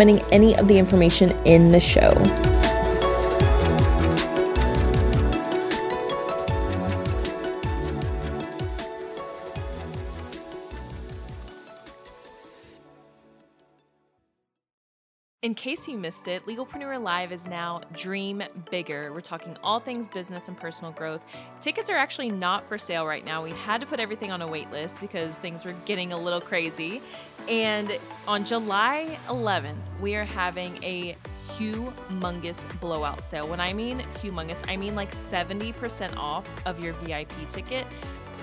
any of the information in the show. In case you missed it, Legalpreneur Live is now Dream Bigger. We're talking all things business and personal growth. Tickets are actually not for sale right now. We had to put everything on a wait list because things were getting a little crazy. And on July 11th, we are having a humongous blowout sale. When I mean humongous, I mean like 70% off of your VIP ticket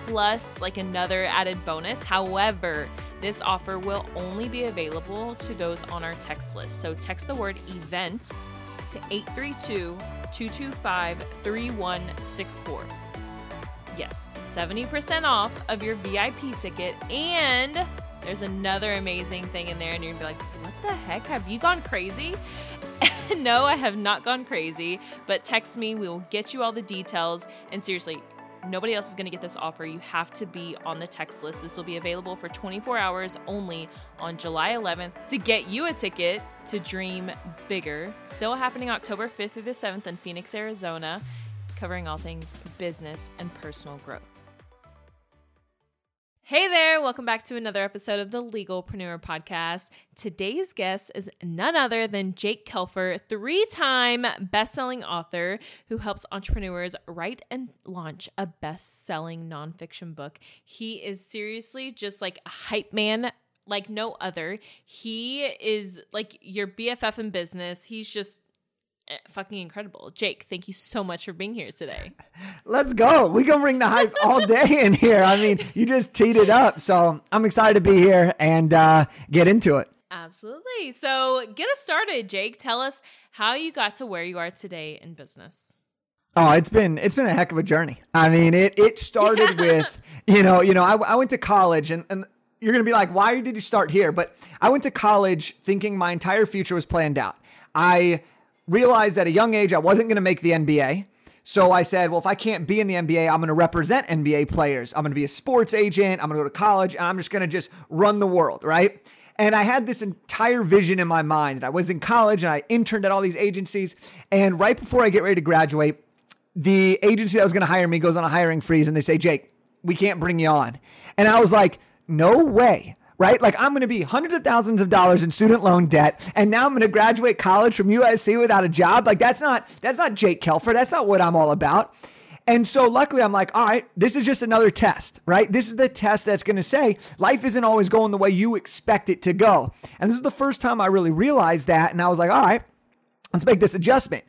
plus like another added bonus. However, this offer will only be available to those on our text list. So text the word event to 832 225 3164. Yes, 70% off of your VIP ticket. And there's another amazing thing in there, and you're gonna be like, what the heck? Have you gone crazy? no, I have not gone crazy, but text me. We will get you all the details. And seriously, Nobody else is going to get this offer. You have to be on the text list. This will be available for 24 hours only on July 11th to get you a ticket to Dream Bigger. Still happening October 5th through the 7th in Phoenix, Arizona, covering all things business and personal growth. Hey there, welcome back to another episode of the Legalpreneur Podcast. Today's guest is none other than Jake Kelfer, three time best selling author who helps entrepreneurs write and launch a best selling nonfiction book. He is seriously just like a hype man like no other. He is like your BFF in business. He's just fucking incredible. Jake, thank you so much for being here today. Let's go. We can bring the hype all day in here. I mean, you just teed it up. So I'm excited to be here and uh, get into it. Absolutely. So get us started, Jake. Tell us how you got to where you are today in business. Oh, it's been it's been a heck of a journey. I mean, it it started yeah. with you know you know I, I went to college and, and you're gonna be like, why did you start here? But I went to college thinking my entire future was planned out. I realized at a young age I wasn't going to make the NBA. So I said, well, if I can't be in the NBA, I'm going to represent NBA players. I'm going to be a sports agent. I'm going to go to college and I'm just going to just run the world, right? And I had this entire vision in my mind. I was in college and I interned at all these agencies. And right before I get ready to graduate, the agency that was going to hire me goes on a hiring freeze and they say, Jake, we can't bring you on. And I was like, no way right? Like I'm going to be hundreds of thousands of dollars in student loan debt, and now I'm going to graduate college from USC without a job. Like that's not that's not Jake Kelfer. That's not what I'm all about. And so luckily I'm like, all right, this is just another test, right? This is the test that's going to say life isn't always going the way you expect it to go. And this is the first time I really realized that and I was like, all right, let's make this adjustment.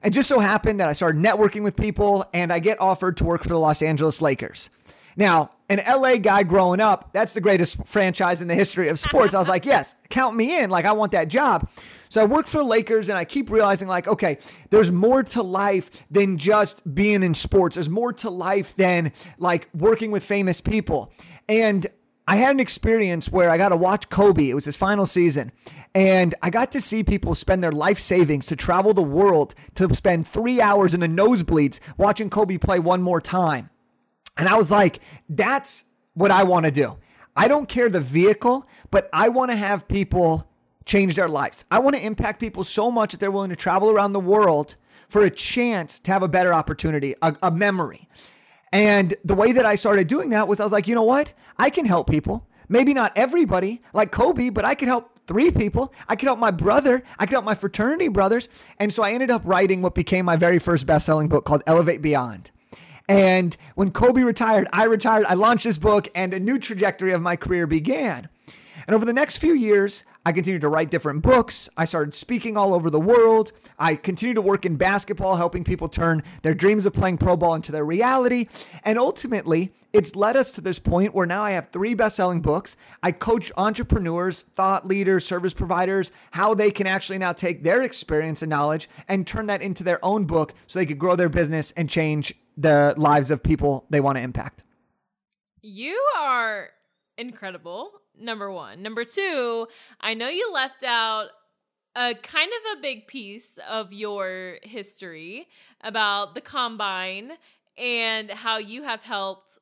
And just so happened that I started networking with people and I get offered to work for the Los Angeles Lakers. Now, an LA guy growing up, that's the greatest franchise in the history of sports. I was like, yes, count me in. Like, I want that job. So I work for the Lakers and I keep realizing, like, okay, there's more to life than just being in sports. There's more to life than like working with famous people. And I had an experience where I got to watch Kobe. It was his final season. And I got to see people spend their life savings to travel the world to spend three hours in the nosebleeds watching Kobe play one more time. And I was like, that's what I want to do. I don't care the vehicle, but I want to have people change their lives. I want to impact people so much that they're willing to travel around the world for a chance to have a better opportunity, a, a memory. And the way that I started doing that was I was like, you know what? I can help people. Maybe not everybody like Kobe, but I can help three people. I could help my brother. I could help my fraternity brothers. And so I ended up writing what became my very first best selling book called Elevate Beyond. And when Kobe retired, I retired. I launched this book, and a new trajectory of my career began. And over the next few years, I continued to write different books. I started speaking all over the world. I continued to work in basketball, helping people turn their dreams of playing pro ball into their reality. And ultimately, it's led us to this point where now I have three best selling books. I coach entrepreneurs, thought leaders, service providers, how they can actually now take their experience and knowledge and turn that into their own book so they could grow their business and change the lives of people they want to impact. You are incredible. Number one. Number two, I know you left out a kind of a big piece of your history about the combine and how you have helped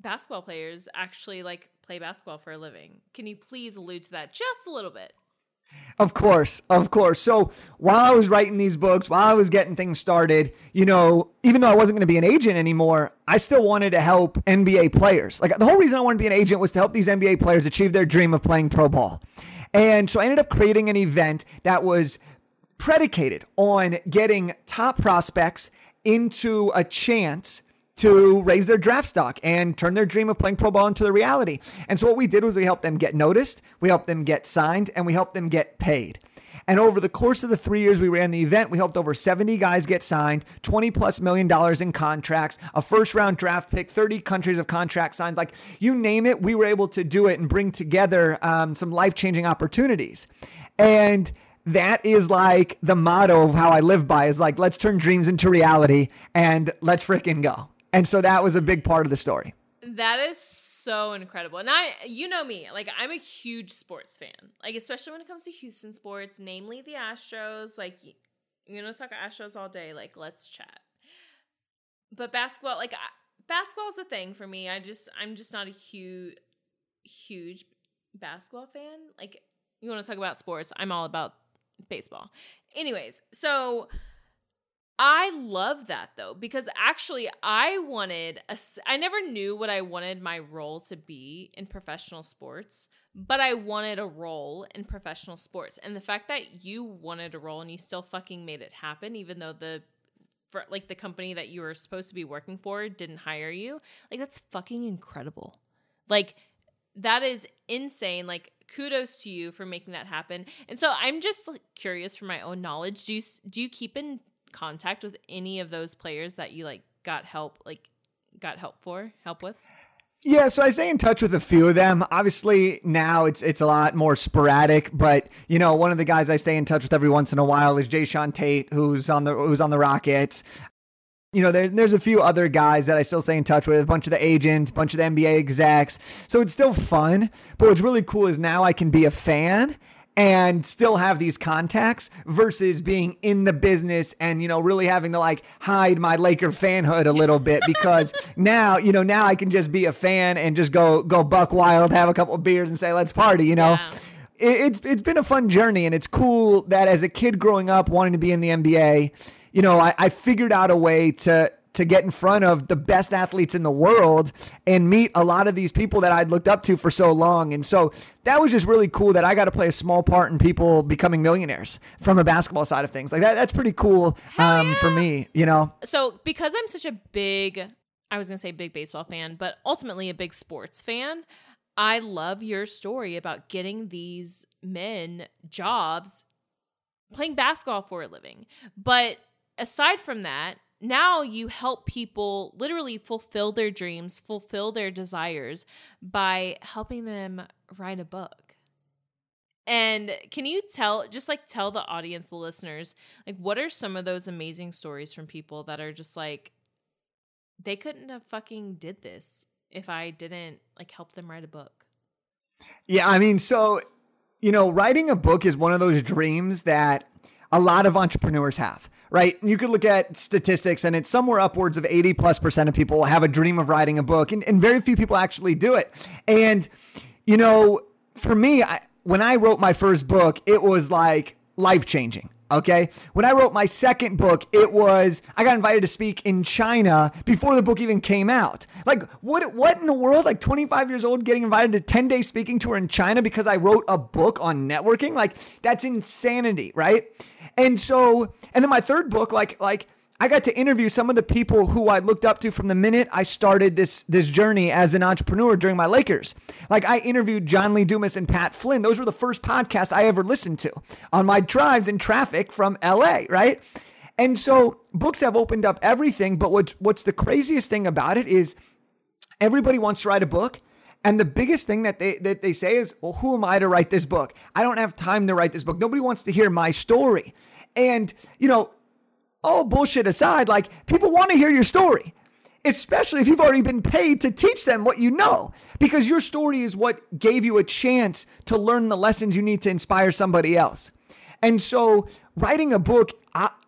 basketball players actually like play basketball for a living. Can you please allude to that just a little bit? Of course, of course. So while I was writing these books, while I was getting things started, you know, even though I wasn't going to be an agent anymore, I still wanted to help NBA players. Like the whole reason I wanted to be an agent was to help these NBA players achieve their dream of playing pro ball. And so I ended up creating an event that was predicated on getting top prospects into a chance to raise their draft stock and turn their dream of playing pro ball into the reality. And so what we did was we helped them get noticed, we helped them get signed, and we helped them get paid. And over the course of the three years we ran the event, we helped over 70 guys get signed, 20 plus million dollars in contracts, a first round draft pick, 30 countries of contracts signed. Like you name it, we were able to do it and bring together um, some life changing opportunities. And that is like the motto of how I live by is like, let's turn dreams into reality and let's freaking go. And so that was a big part of the story. That is so incredible. And I, you know me, like I'm a huge sports fan, like especially when it comes to Houston sports, namely the Astros. Like, you know, talk Astros all day. Like, let's chat. But basketball, like basketball is a thing for me. I just, I'm just not a huge, huge basketball fan. Like, you want to talk about sports? I'm all about baseball. Anyways, so I love that though because actually I wanted a I never knew what I wanted my role to be in professional sports, but I wanted a role in professional sports. And the fact that you wanted a role and you still fucking made it happen even though the for like the company that you were supposed to be working for didn't hire you, like that's fucking incredible. Like that is insane. Like kudos to you for making that happen. And so I'm just like, curious for my own knowledge. Do you do you keep in contact with any of those players that you like got help like got help for help with? Yeah, so I stay in touch with a few of them. Obviously, now it's it's a lot more sporadic, but you know, one of the guys I stay in touch with every once in a while is Jae'Sean Tate, who's on the who's on the Rockets. You know, there, there's a few other guys that I still stay in touch with, a bunch of the agents, a bunch of the NBA execs. So it's still fun. But what's really cool is now I can be a fan and still have these contacts versus being in the business and you know really having to like hide my Laker fanhood a little bit because now you know now I can just be a fan and just go go buck wild, have a couple of beers and say let's party, you know. Yeah. it's it's been a fun journey and it's cool that as a kid growing up wanting to be in the NBA, you know, I, I figured out a way to to get in front of the best athletes in the world and meet a lot of these people that I'd looked up to for so long. And so that was just really cool that I got to play a small part in people becoming millionaires from a basketball side of things. Like that, that's pretty cool um, yeah. for me, you know? So because I'm such a big, I was going to say big baseball fan, but ultimately a big sports fan. I love your story about getting these men jobs playing basketball for a living. But aside from that, now you help people literally fulfill their dreams, fulfill their desires by helping them write a book. And can you tell, just like tell the audience, the listeners, like what are some of those amazing stories from people that are just like, they couldn't have fucking did this if I didn't like help them write a book? Yeah, I mean, so, you know, writing a book is one of those dreams that a lot of entrepreneurs have right? You could look at statistics and it's somewhere upwards of 80 plus percent of people have a dream of writing a book and, and very few people actually do it. And, you know, for me, I, when I wrote my first book, it was like life changing. Okay. When I wrote my second book, it was I got invited to speak in China before the book even came out. Like, what what in the world? Like 25 years old getting invited to 10 day speaking tour in China because I wrote a book on networking? Like, that's insanity, right? And so, and then my third book, like, like, I got to interview some of the people who I looked up to from the minute I started this this journey as an entrepreneur during my Lakers. Like I interviewed John Lee Dumas and Pat Flynn. Those were the first podcasts I ever listened to on my drives in traffic from LA, right? And so books have opened up everything, but what's what's the craziest thing about it is everybody wants to write a book. And the biggest thing that they that they say is, well, who am I to write this book? I don't have time to write this book. Nobody wants to hear my story. And, you know, all bullshit aside, like people want to hear your story, especially if you've already been paid to teach them what you know, because your story is what gave you a chance to learn the lessons you need to inspire somebody else. And so, writing a book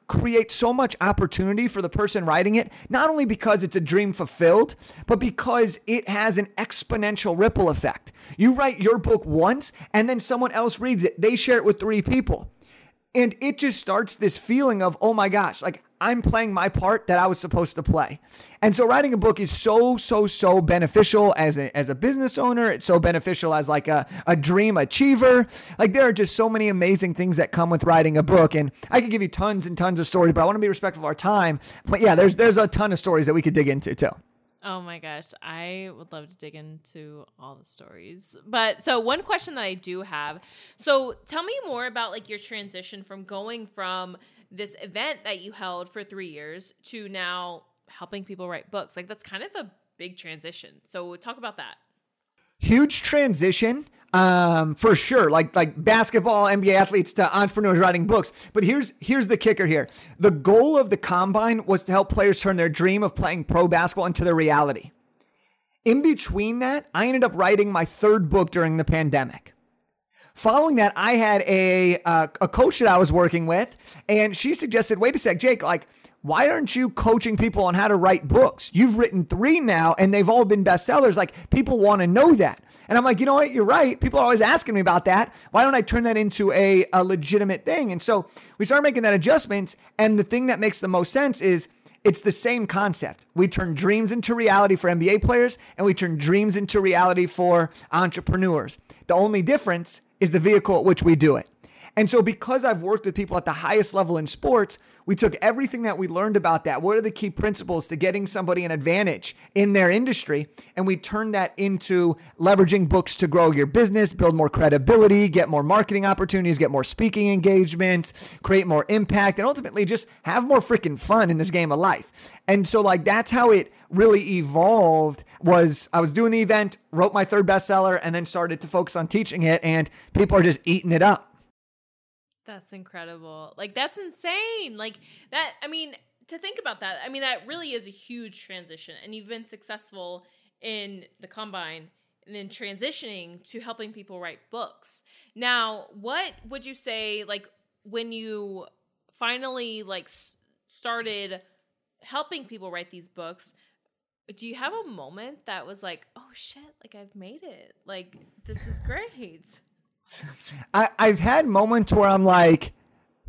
creates so much opportunity for the person writing it, not only because it's a dream fulfilled, but because it has an exponential ripple effect. You write your book once, and then someone else reads it, they share it with three people. And it just starts this feeling of, oh my gosh, like I'm playing my part that I was supposed to play. And so writing a book is so, so, so beneficial as a, as a business owner. It's so beneficial as like a, a dream achiever. Like there are just so many amazing things that come with writing a book. And I could give you tons and tons of stories, but I want to be respectful of our time. But yeah, there's there's a ton of stories that we could dig into too. Oh my gosh, I would love to dig into all the stories. But so one question that I do have. So tell me more about like your transition from going from this event that you held for 3 years to now helping people write books. Like that's kind of a big transition. So talk about that. Huge transition um, for sure. Like like basketball, NBA athletes to entrepreneurs writing books. But here's here's the kicker here. The goal of the combine was to help players turn their dream of playing pro basketball into their reality. In between that, I ended up writing my third book during the pandemic. Following that, I had a uh, a coach that I was working with, and she suggested, "Wait a sec, Jake. Like, why aren't you coaching people on how to write books? You've written three now, and they've all been bestsellers. Like, people want to know that." And I'm like, you know what? You're right. People are always asking me about that. Why don't I turn that into a, a legitimate thing? And so we started making that adjustment. And the thing that makes the most sense is it's the same concept. We turn dreams into reality for NBA players, and we turn dreams into reality for entrepreneurs. The only difference is the vehicle at which we do it. And so, because I've worked with people at the highest level in sports, we took everything that we learned about that. What are the key principles to getting somebody an advantage in their industry? And we turned that into leveraging books to grow your business, build more credibility, get more marketing opportunities, get more speaking engagements, create more impact, and ultimately just have more freaking fun in this game of life. And so, like, that's how it really evolved was I was doing the event, wrote my third bestseller, and then started to focus on teaching it, and people are just eating it up. That's incredible. Like that's insane. Like that I mean, to think about that, I mean that really is a huge transition and you've been successful in the combine and then transitioning to helping people write books. Now, what would you say like when you finally like started helping people write these books, do you have a moment that was like, "Oh shit, like I've made it. Like this is great." I, I've had moments where I'm like,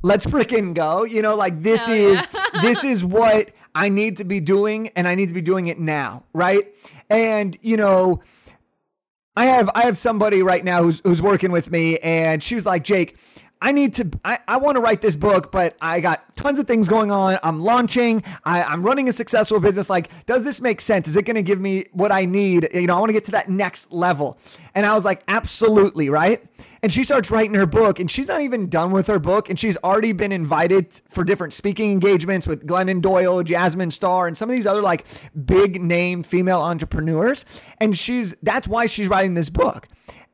let's freaking go. You know, like this Hell is yeah. this is what I need to be doing and I need to be doing it now, right? And you know, I have I have somebody right now who's who's working with me and she was like, "Jake, I need to, I, I want to write this book, but I got tons of things going on. I'm launching, I, I'm running a successful business. Like, does this make sense? Is it going to give me what I need? You know, I want to get to that next level. And I was like, absolutely, right? And she starts writing her book, and she's not even done with her book, and she's already been invited for different speaking engagements with Glennon Doyle, Jasmine Star, and some of these other like big name female entrepreneurs. And she's, that's why she's writing this book.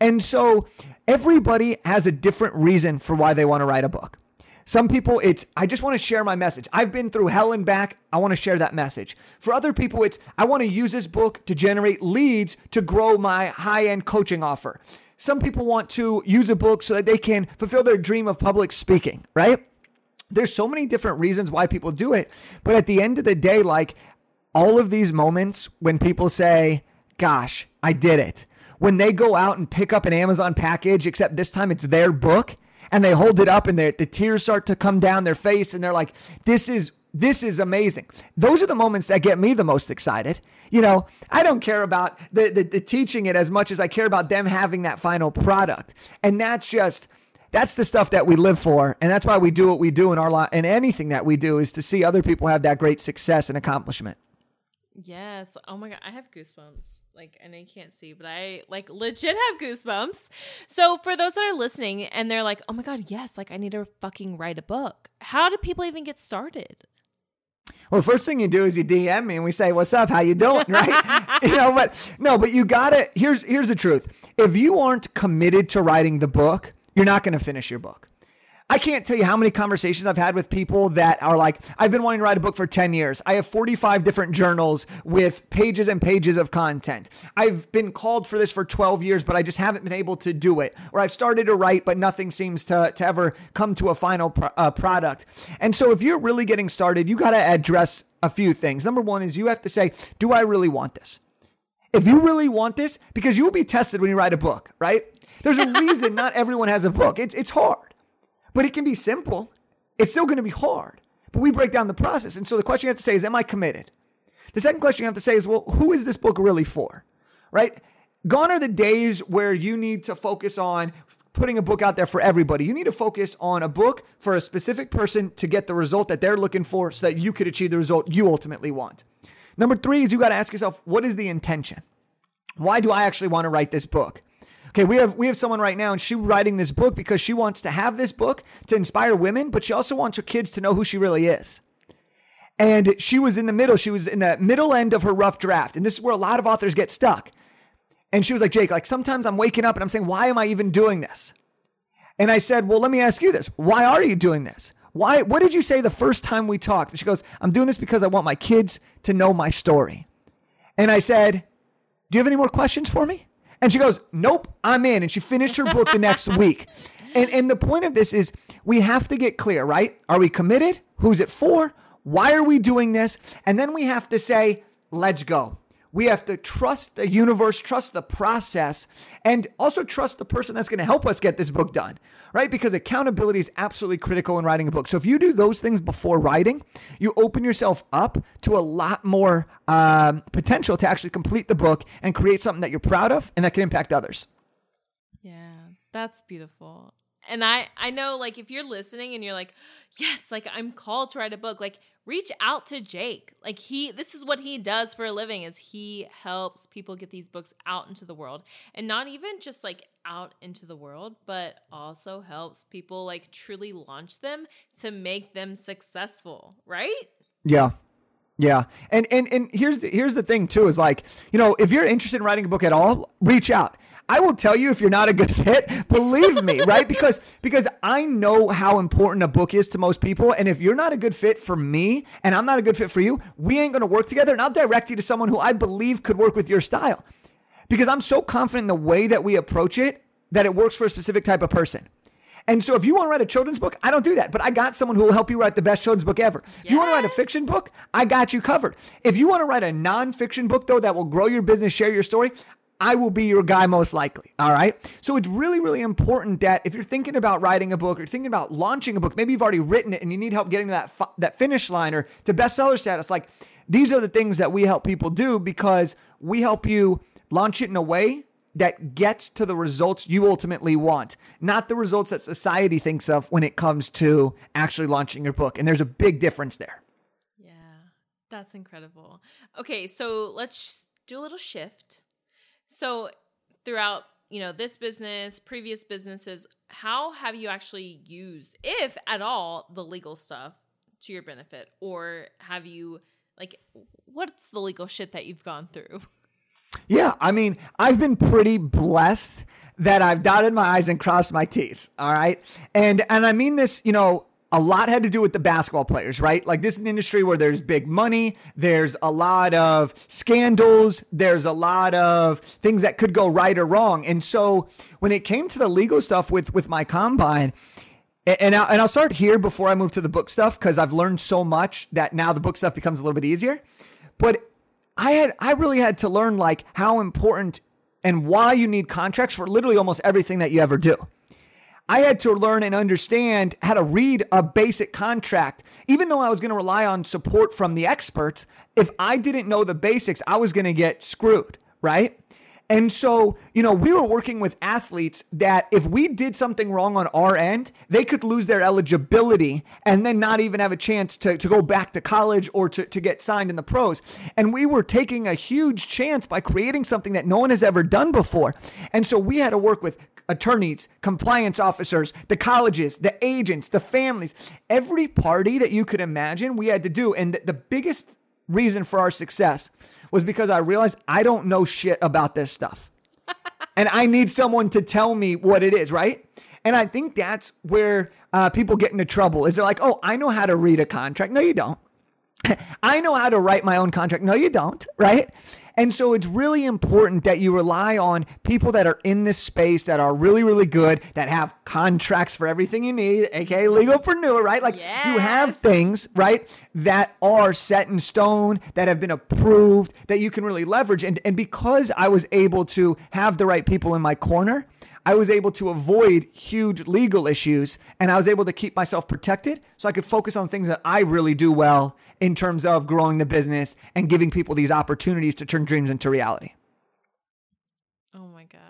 And so, Everybody has a different reason for why they want to write a book. Some people, it's, I just want to share my message. I've been through hell and back. I want to share that message. For other people, it's, I want to use this book to generate leads to grow my high end coaching offer. Some people want to use a book so that they can fulfill their dream of public speaking, right? There's so many different reasons why people do it. But at the end of the day, like all of these moments when people say, gosh, I did it when they go out and pick up an Amazon package, except this time it's their book, and they hold it up and the tears start to come down their face, and they're like, this is this is amazing. Those are the moments that get me the most excited. You know, I don't care about the, the, the, teaching it as much as I care about them having that final product. And that's just that's the stuff that we live for, and that's why we do what we do in our life. And anything that we do is to see other people have that great success and accomplishment. Yes. Oh my god, I have goosebumps. Like I know you can't see, but I like legit have goosebumps. So for those that are listening and they're like, "Oh my god, yes, like I need to fucking write a book." How do people even get started? Well, first thing you do is you DM me and we say, "What's up? How you doing?" Right? you know, but no, but you got to Here's here's the truth. If you aren't committed to writing the book, you're not going to finish your book. I can't tell you how many conversations I've had with people that are like, I've been wanting to write a book for 10 years. I have 45 different journals with pages and pages of content. I've been called for this for 12 years, but I just haven't been able to do it. Or I've started to write, but nothing seems to, to ever come to a final pro- uh, product. And so if you're really getting started, you got to address a few things. Number one is you have to say, do I really want this? If you really want this, because you will be tested when you write a book, right? There's a reason not everyone has a book. It's, it's hard but it can be simple. It's still going to be hard, but we break down the process. And so the question you have to say is, Am I committed? The second question you have to say is, Well, who is this book really for? Right? Gone are the days where you need to focus on putting a book out there for everybody. You need to focus on a book for a specific person to get the result that they're looking for so that you could achieve the result you ultimately want. Number three is you got to ask yourself, what is the intention? Why do I actually want to write this book? Okay, we have we have someone right now, and she's writing this book because she wants to have this book to inspire women, but she also wants her kids to know who she really is. And she was in the middle. She was in the middle end of her rough draft, and this is where a lot of authors get stuck. And she was like, Jake, like sometimes I'm waking up and I'm saying, why am I even doing this? And I said, well, let me ask you this: Why are you doing this? Why? What did you say the first time we talked? And she goes, I'm doing this because I want my kids to know my story. And I said, Do you have any more questions for me? And she goes, Nope, I'm in. And she finished her book the next week. And, and the point of this is we have to get clear, right? Are we committed? Who's it for? Why are we doing this? And then we have to say, let's go. We have to trust the universe, trust the process, and also trust the person that's going to help us get this book done, right? Because accountability is absolutely critical in writing a book. So if you do those things before writing, you open yourself up to a lot more um, potential to actually complete the book and create something that you're proud of and that can impact others. Yeah, that's beautiful. And I I know like if you're listening and you're like, "Yes, like I'm called to write a book." Like reach out to Jake. Like he this is what he does for a living is he helps people get these books out into the world. And not even just like out into the world, but also helps people like truly launch them to make them successful, right? Yeah. Yeah. And and and here's the here's the thing too is like, you know, if you're interested in writing a book at all, reach out. I will tell you if you're not a good fit, believe me, right? Because because I know how important a book is to most people and if you're not a good fit for me and I'm not a good fit for you, we ain't going to work together and I'll direct you to someone who I believe could work with your style. Because I'm so confident in the way that we approach it that it works for a specific type of person. And so if you want to write a children's book, I don't do that, but I got someone who will help you write the best children's book ever. If you want to write a fiction book, I got you covered. If you want to write a nonfiction book though that will grow your business, share your story, I will be your guy most likely. All right. So it's really, really important that if you're thinking about writing a book or thinking about launching a book, maybe you've already written it and you need help getting to that fi- that finish line or to bestseller status. Like these are the things that we help people do because we help you launch it in a way that gets to the results you ultimately want, not the results that society thinks of when it comes to actually launching your book. And there's a big difference there. Yeah, that's incredible. Okay, so let's do a little shift. So, throughout, you know, this business, previous businesses, how have you actually used, if at all, the legal stuff to your benefit? Or have you, like, what's the legal shit that you've gone through? Yeah, I mean, I've been pretty blessed that I've dotted my I's and crossed my T's. All right. And and I mean this, you know, a lot had to do with the basketball players, right? Like this is an industry where there's big money, there's a lot of scandals, there's a lot of things that could go right or wrong. And so when it came to the legal stuff with with my combine, and I'll, and I'll start here before I move to the book stuff because I've learned so much that now the book stuff becomes a little bit easier. But I had I really had to learn like how important and why you need contracts for literally almost everything that you ever do. I had to learn and understand how to read a basic contract. Even though I was going to rely on support from the experts, if I didn't know the basics, I was going to get screwed, right? And so, you know, we were working with athletes that if we did something wrong on our end, they could lose their eligibility and then not even have a chance to, to go back to college or to, to get signed in the pros. And we were taking a huge chance by creating something that no one has ever done before. And so we had to work with attorneys, compliance officers, the colleges, the agents, the families, every party that you could imagine we had to do. And the, biggest reason for our success was because I realized I don't know shit about this stuff. and I need someone to tell me what it is, right? And I think that's where uh, people get into trouble is they're like, oh, I know how to read a contract. No, you don't. I know how to write my own contract. No, you don't, right? And so it's really important that you rely on people that are in this space that are really, really good, that have contracts for everything you need, aka legalpreneur, right? Like yes. you have things, right, that are set in stone, that have been approved, that you can really leverage. And and because I was able to have the right people in my corner, I was able to avoid huge legal issues and I was able to keep myself protected so I could focus on things that I really do well in terms of growing the business and giving people these opportunities to turn dreams into reality. Oh my gosh.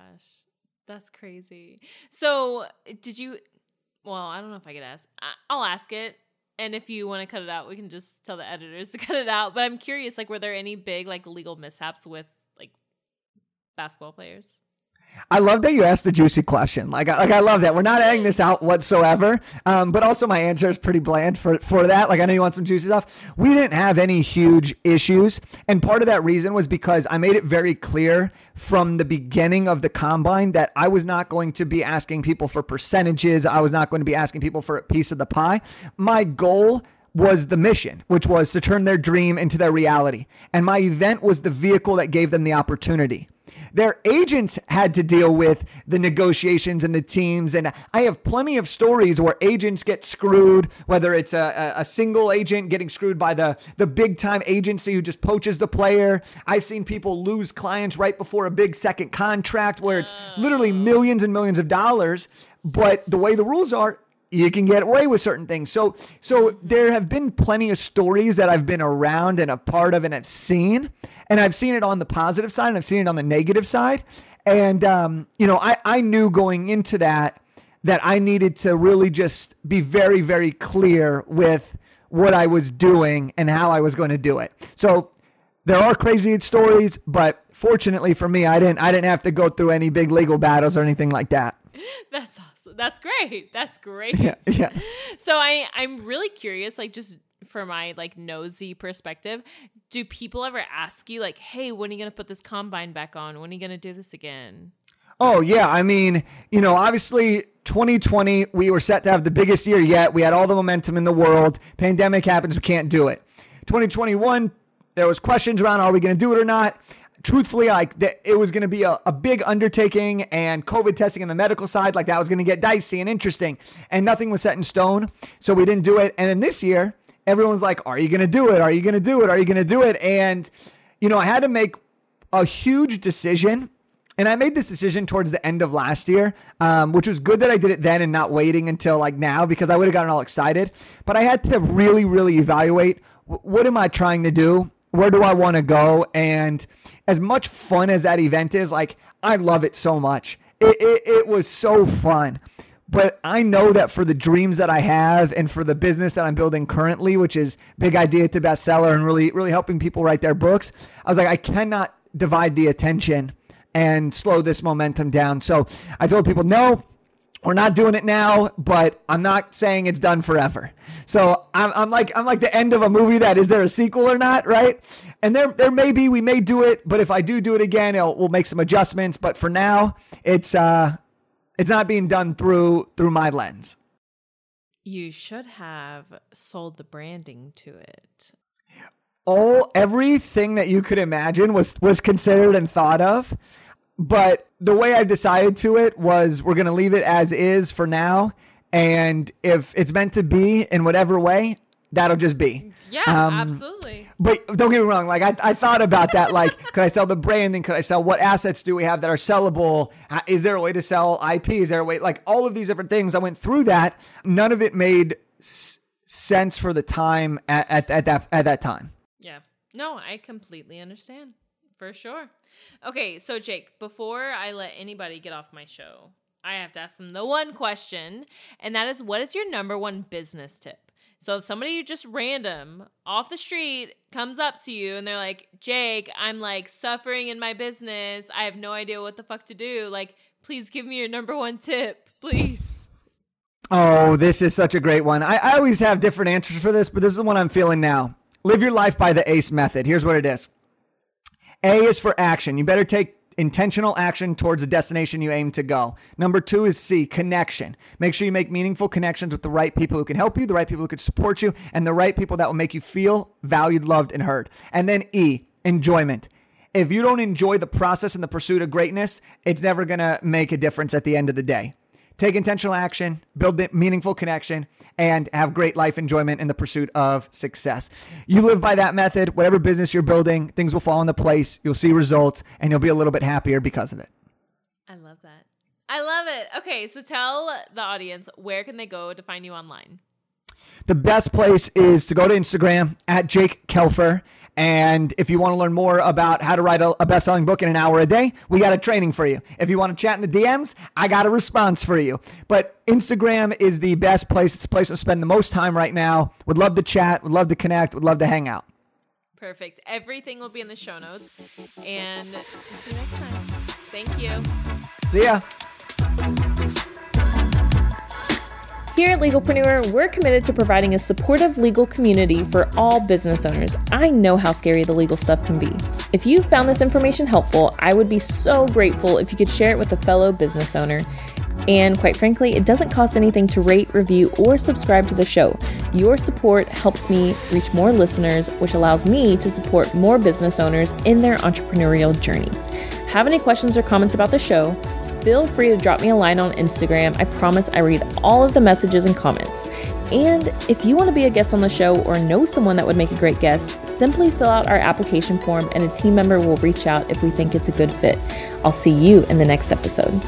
That's crazy. So, did you well, I don't know if I could ask. I'll ask it. And if you want to cut it out, we can just tell the editors to cut it out. But I'm curious like were there any big like legal mishaps with like basketball players? I love that you asked the juicy question. Like, like I love that. We're not adding this out whatsoever. Um, but also my answer is pretty bland for, for that. Like, I know you want some juicy stuff. We didn't have any huge issues. And part of that reason was because I made it very clear from the beginning of the combine that I was not going to be asking people for percentages. I was not going to be asking people for a piece of the pie. My goal was the mission, which was to turn their dream into their reality. And my event was the vehicle that gave them the opportunity. Their agents had to deal with the negotiations and the teams. And I have plenty of stories where agents get screwed, whether it's a, a single agent getting screwed by the, the big time agency who just poaches the player. I've seen people lose clients right before a big second contract where it's literally oh. millions and millions of dollars. But the way the rules are, you can get away with certain things. So so there have been plenty of stories that I've been around and a part of and have seen, and I've seen it on the positive side and I've seen it on the negative side. And um, you know, I I knew going into that that I needed to really just be very very clear with what I was doing and how I was going to do it. So there are crazy stories, but fortunately for me, I didn't I didn't have to go through any big legal battles or anything like that. That's awesome. That's great. That's great. Yeah. Yeah. So I I'm really curious, like just for my like nosy perspective, do people ever ask you like, "Hey, when are you gonna put this combine back on? When are you gonna do this again?" Oh yeah, I mean, you know, obviously 2020 we were set to have the biggest year yet. We had all the momentum in the world. Pandemic happens, we can't do it. 2021 there was questions around are we going to do it or not? Truthfully, like it was going to be a, a big undertaking, and COVID testing on the medical side, like that was going to get dicey and interesting, and nothing was set in stone, so we didn't do it. And then this year, everyone's like, "Are you going to do it? Are you going to do it? Are you going to do it?" And you know, I had to make a huge decision. And I made this decision towards the end of last year, um, which was good that I did it then and not waiting until like now because I would have gotten all excited. But I had to really, really evaluate what am I trying to do? Where do I want to go? And as much fun as that event is, like I love it so much. It, it, it was so fun. But I know that for the dreams that I have and for the business that I'm building currently, which is big idea to bestseller and really, really helping people write their books, I was like, I cannot divide the attention and slow this momentum down. So I told people, no, we're not doing it now, but I'm not saying it's done forever. So I'm, I'm like I'm like the end of a movie that is there a sequel or not, right? And there there may be we may do it, but if I do do it again, we'll make some adjustments. But for now, it's uh it's not being done through through my lens. You should have sold the branding to it. All everything that you could imagine was was considered and thought of. But the way I decided to it was we're going to leave it as is for now. And if it's meant to be in whatever way, that'll just be. Yeah, um, absolutely. But don't get me wrong. Like I, I thought about that. Like, could I sell the branding? Could I sell what assets do we have that are sellable? Is there a way to sell IP? Is there a way? Like all of these different things. I went through that. None of it made s- sense for the time at, at, at that at that time. Yeah. No, I completely understand For sure. Okay, so Jake, before I let anybody get off my show, I have to ask them the one question, and that is what is your number one business tip? So if somebody just random off the street comes up to you and they're like, Jake, I'm like suffering in my business. I have no idea what the fuck to do. Like, please give me your number one tip, please. Oh, this is such a great one. I, I always have different answers for this, but this is the one I'm feeling now. Live your life by the ACE method. Here's what it is A is for action. You better take intentional action towards the destination you aim to go. Number two is C, connection. Make sure you make meaningful connections with the right people who can help you, the right people who can support you, and the right people that will make you feel valued, loved, and heard. And then E, enjoyment. If you don't enjoy the process and the pursuit of greatness, it's never going to make a difference at the end of the day. Take intentional action, build meaningful connection, and have great life enjoyment in the pursuit of success. You live by that method, whatever business you're building, things will fall into place. You'll see results, and you'll be a little bit happier because of it. I love that. I love it. Okay, so tell the audience where can they go to find you online? The best place is to go to Instagram at Jake Kelfer and if you want to learn more about how to write a, a best selling book in an hour a day, we got a training for you. If you want to chat in the DMs, I got a response for you. But Instagram is the best place. It's the place I spend the most time right now. Would love to chat, would love to connect, would love to hang out. Perfect. Everything will be in the show notes. And see you next time. Thank you. See ya. Here at Legalpreneur, we're committed to providing a supportive legal community for all business owners. I know how scary the legal stuff can be. If you found this information helpful, I would be so grateful if you could share it with a fellow business owner. And quite frankly, it doesn't cost anything to rate, review, or subscribe to the show. Your support helps me reach more listeners, which allows me to support more business owners in their entrepreneurial journey. Have any questions or comments about the show? Feel free to drop me a line on Instagram. I promise I read all of the messages and comments. And if you want to be a guest on the show or know someone that would make a great guest, simply fill out our application form and a team member will reach out if we think it's a good fit. I'll see you in the next episode.